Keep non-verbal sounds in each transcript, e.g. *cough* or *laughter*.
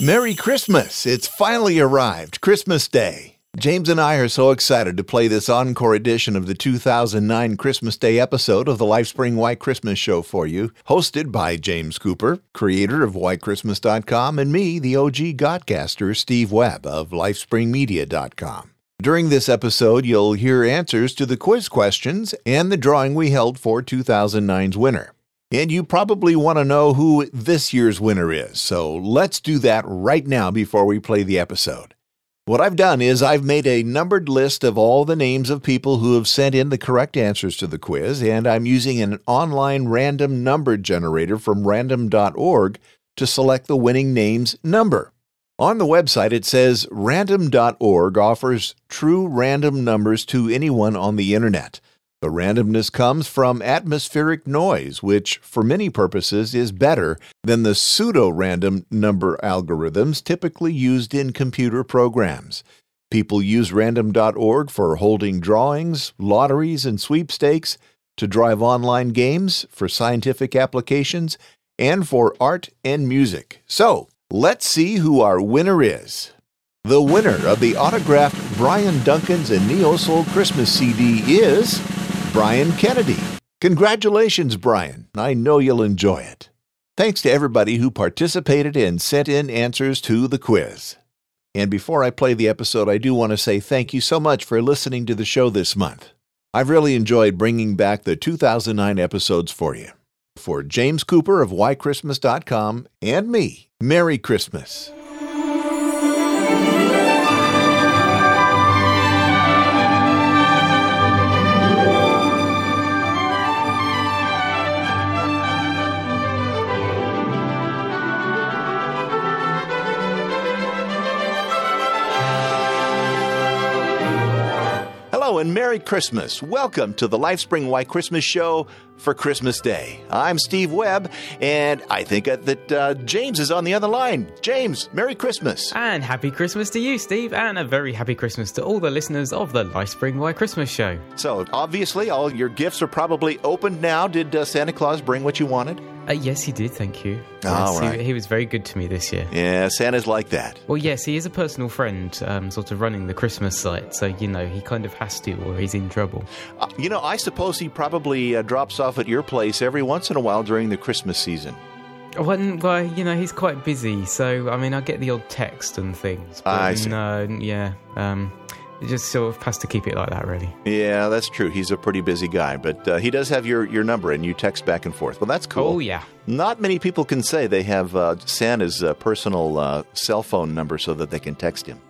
Merry Christmas! It's finally arrived, Christmas Day. James and I are so excited to play this encore edition of the 2009 Christmas Day episode of the Lifespring Why Christmas Show for you, hosted by James Cooper, creator of WhyChristmas.com, and me, the OG Godcaster, Steve Webb of LifespringMedia.com. During this episode, you'll hear answers to the quiz questions and the drawing we held for 2009's winner. And you probably want to know who this year's winner is, so let's do that right now before we play the episode. What I've done is I've made a numbered list of all the names of people who have sent in the correct answers to the quiz, and I'm using an online random number generator from random.org to select the winning name's number. On the website, it says random.org offers true random numbers to anyone on the internet. The randomness comes from atmospheric noise, which, for many purposes, is better than the pseudo random number algorithms typically used in computer programs. People use random.org for holding drawings, lotteries, and sweepstakes, to drive online games, for scientific applications, and for art and music. So, let's see who our winner is. The winner of the autographed Brian Duncan's and Neo Soul Christmas CD is. Brian Kennedy. Congratulations, Brian. I know you'll enjoy it. Thanks to everybody who participated and sent in answers to the quiz. And before I play the episode, I do want to say thank you so much for listening to the show this month. I've really enjoyed bringing back the 2009 episodes for you. For James Cooper of WhyChristmas.com and me, Merry Christmas. Merry Christmas. Welcome to the Lifespring Why Christmas Show for Christmas Day. I'm Steve Webb, and I think that uh, James is on the other line. James, Merry Christmas. And happy Christmas to you, Steve, and a very happy Christmas to all the listeners of the Lifespring Why Christmas Show. So, obviously, all your gifts are probably opened now. Did uh, Santa Claus bring what you wanted? Uh, yes, he did, thank you. All yes, right. he, he was very good to me this year. Yeah, Santa's like that. Well, yes, he is a personal friend, um, sort of running the Christmas site, so, you know, he kind of has to or he's in trouble. Uh, you know, I suppose he probably uh, drops off at your place every once in a while during the Christmas season. Well, well, you know, he's quite busy, so, I mean, I get the odd text and things. But I see. No, yeah, um, it just sort of has to keep it like that, really. Yeah, that's true. He's a pretty busy guy, but uh, he does have your, your number and you text back and forth. Well, that's cool. Oh, yeah. Not many people can say they have uh, Santa's uh, personal uh, cell phone number so that they can text him.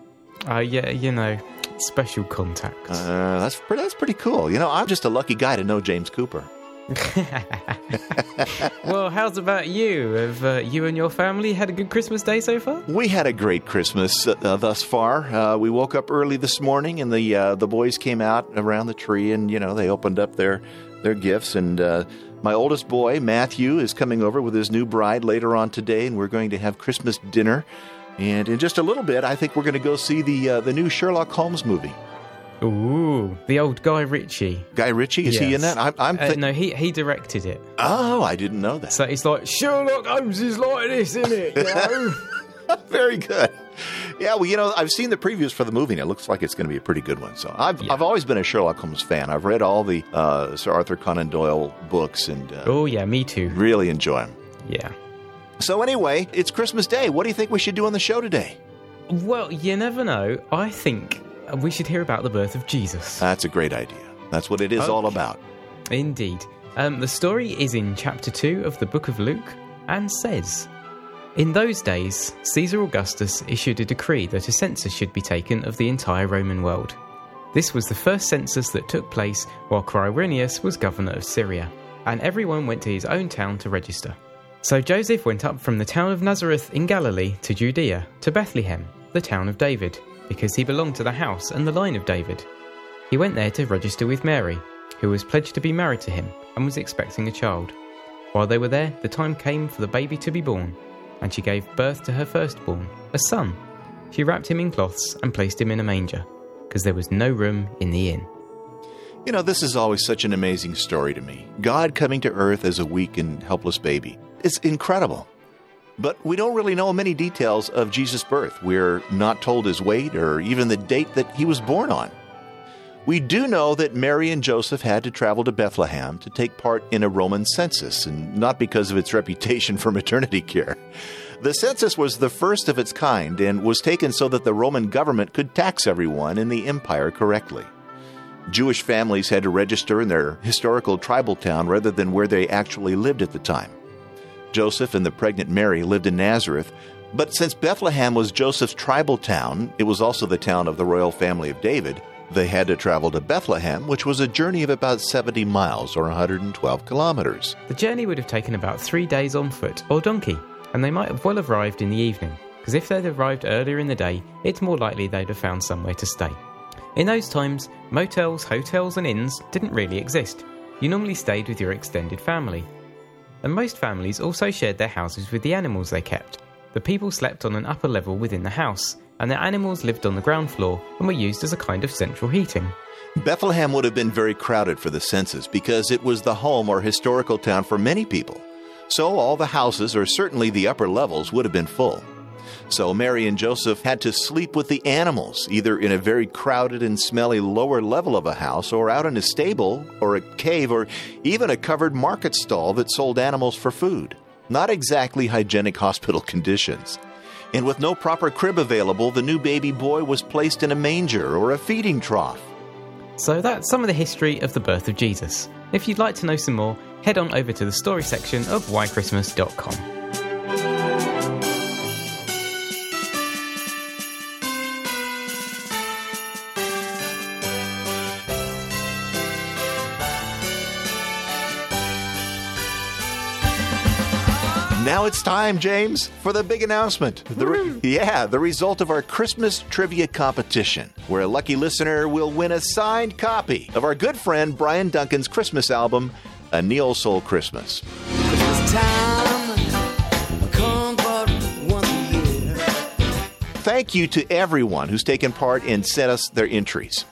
Uh, yeah, you know, special contacts. Uh, that's pretty, that's pretty cool. You know, I'm just a lucky guy to know James Cooper. *laughs* well, how's about you? Have uh, you and your family had a good Christmas day so far? We had a great Christmas uh, thus far. Uh, we woke up early this morning, and the uh, the boys came out around the tree, and you know they opened up their their gifts. And uh, my oldest boy Matthew is coming over with his new bride later on today, and we're going to have Christmas dinner. And in just a little bit, I think we're going to go see the uh, the new Sherlock Holmes movie. Ooh, the old Guy Ritchie. Guy Ritchie is he in that? I'm, I'm Uh, no, he he directed it. oh, I didn't know that. So it's like Sherlock Holmes is like this, isn't it? You know? *laughs* *laughs* Very good. Yeah, well, you know, I've seen the previews for the movie, and it looks like it's going to be a pretty good one. So I've, Yeah. I've always been a Sherlock Holmes fan. I've read all the uh, Sir Arthur Conan Doyle books and uh, oh yeah, me too. really enjoy them. Yeah. So anyway, it's Christmas Day. What do you think we should do on the show today? Well, you never know. I think we should hear about the birth of Jesus. That's a great idea. That's what it is all about. Indeed. Um, the story is in chapter 2 of the book of Luke and says In those days, Caesar Augustus issued a decree that a census should be taken of the entire Roman world. This was the first census that took place while Quirinius was governor of Syria, and everyone went to his own town to register. So Joseph went up from the town of Nazareth in Galilee to Judea, to Bethlehem, the town of David, because he belonged to the house and the line of David. He went there to register with Mary, who was pledged to be married to him and was expecting a child. While they were there, the time came for the baby to be born, and she gave birth to her firstborn, a son. She wrapped him in cloths and placed him in a manger, because there was no room in the inn. You know, this is always such an amazing story to me. God coming to earth as a weak and helpless baby. It's incredible. But we don't really know many details of Jesus' birth. We're not told his weight or even the date that he was born on. We do know that Mary and Joseph had to travel to Bethlehem to take part in a Roman census, and not because of its *laughs* reputation for maternity care. The census was the first of its kind and was taken so that the Roman government could tax everyone in the empire correctly. Jewish families had to register in their historical tribal town rather than where they actually lived at the time. Joseph and the pregnant Mary lived in Nazareth, but since Bethlehem was Joseph's tribal town, it was also the town of the royal family of David, they had to travel to Bethlehem, which was a journey of about 70 miles or 112 kilometers. The journey would have taken about three days on foot or donkey, and they might have well arrived in the evening, because if they'd arrived earlier in the day, it's more likely they'd have found somewhere to stay. In those times, motels, hotels, and inns didn't really exist. You normally stayed with your extended family. And most families also shared their houses with the animals they kept. The people slept on an upper level within the house, and their animals lived on the ground floor and were used as a kind of central heating. Bethlehem would have been very crowded for the census because it was the home or historical town for many people. So all the houses, or certainly the upper levels, would have been full. So Mary and Joseph had to sleep with the animals, either in a very crowded and smelly lower level of a house, or out in a stable, or a cave, or even a covered market stall that sold animals for food. Not exactly hygienic hospital *laughs* conditions. And with no proper crib available, the new baby boy was placed in a manger or a feeding trough. So that's some of the history of the birth of Jesus. If you'd like to know some more, head on over to the story section of whychristmas.com. Now it's time, James, for the big announcement. The re- hmm. yeah, the result of our Christmas trivia competition, where a lucky listener will win a signed copy of our good friend Brian Duncan's Christmas album, A Neo Soul Christmas. Thank you to everyone who's taken part and sent us their entries.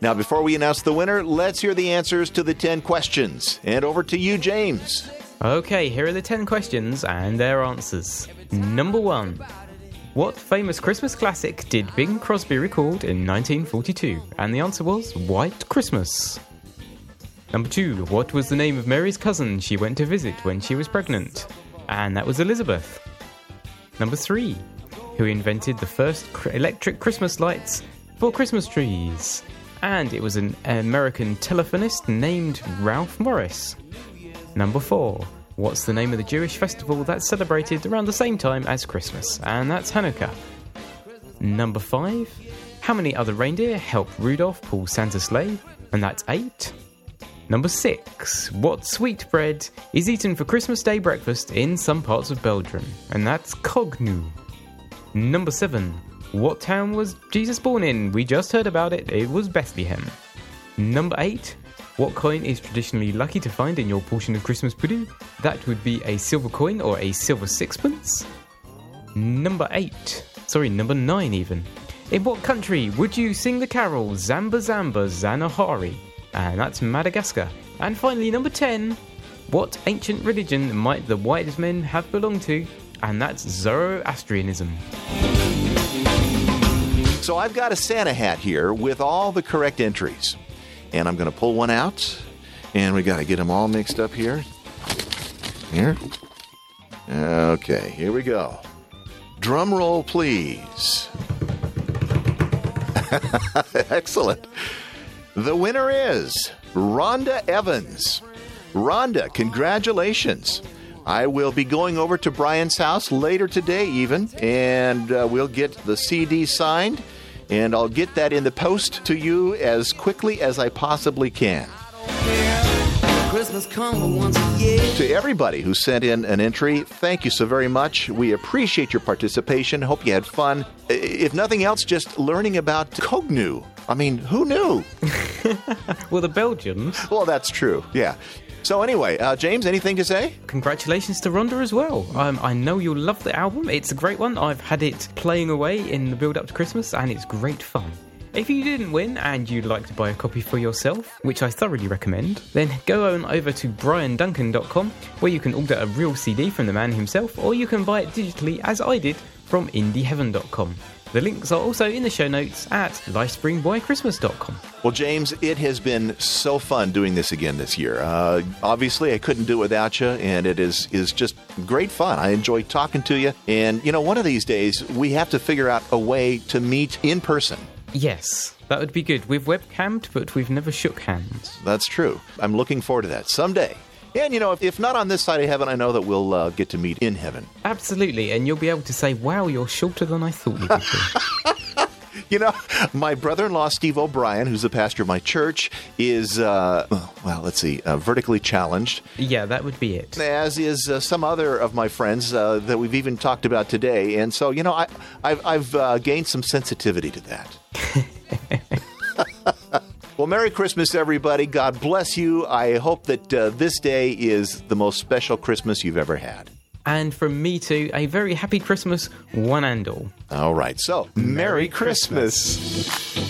Now, before we announce the winner, let's hear the answers to the 10 questions. And over to you, James. Okay, here are the 10 questions and their answers. Number 1. What famous Christmas classic did Bing Crosby record in 1942? And the answer was White Christmas. Number 2. What was the name of Mary's cousin she went to visit when she was pregnant? And that was Elizabeth. Number 3. Who invented the first electric Christmas lights for Christmas trees? And it was an American telephonist named Ralph Morris. Number 4. What's the name of the Jewish festival that's celebrated around the same time as Christmas? And that's Hanukkah. Number 5. How many other reindeer help Rudolph pull Santa's sleigh? And that's 8. Number 6. What sweetbread is eaten for Christmas Day breakfast in some parts of Belgium? And that's Cougnou. Number 7. What town was Jesus born in? We just heard about it. It was Bethlehem. Number 8. What coin is traditionally lucky to find in your portion of Christmas pudding? That would be a silver coin or a silver sixpence. Number 8. Sorry, number 9 even. In what country would you sing the carol Zamba Zamba Zanahari? And that's Madagascar. And finally, number 10. What ancient religion might the wise men have belonged to? And that's Zoroastrianism. So I've got a Santa hat here with all the correct entries. And I'm going to pull one out. And we got to get them all mixed up here. Here. Okay, here we go. Drum roll, please. *laughs* Excellent. The winner is Rhonda Evans. Rhonda, congratulations. I will be going over to Brian's house later today, even, and uh, we'll get the CD signed and I'll get that in the post to you as quickly as I possibly can. To everybody who sent in an entry, thank you so very much. We appreciate your participation. Hope you had fun. If nothing else, just learning about Cougnou. I mean, who knew? *laughs* well, the Belgians. Well, that's true. Yeah. So anyway, uh, James, anything to say? Congratulations to Rhonda as well. Um, I know you'll love the album. It's a great one. I've had it playing away in the build up to Christmas, and it's great fun. If you didn't win and you'd like to buy a copy for yourself, which I thoroughly recommend, then go on over to brianduncan.com where you can order a real CD from the man himself or you can buy it digitally as I did from indieheaven.com. The links are also in the show notes at lifespringwhychristmas.com. Well, James, it has been so fun doing this again this year. Uh, obviously, I couldn't do it without you, and it is is just great fun. I enjoy talking to you, and you know, one of these days we have to figure out a way to meet in person. Yes, that would be good. We've webcammed, but we've never shook hands. That's true. I'm looking forward to that someday. And you know, if, if not on this side of heaven, I know that we'll uh, get to meet in heaven. Absolutely, and you'll be able to say, "Wow, you're shorter than I thought you would be." *laughs* you know, my brother-in-law Steve O'Brien, who's the pastor of my church, is uh, well, let's see, uh, vertically challenged. Yeah, that would be it. As is uh, some other of my friends uh, that we've even talked about today, and so you know, I, I've, I've uh, gained some sensitivity to that. *laughs* Well, Merry Christmas, everybody. God bless you. I hope that uh, this day is the most special Christmas you've ever had. And from me too, a very happy Christmas, one and all. All right. So, Merry, Merry Christmas. Christmas.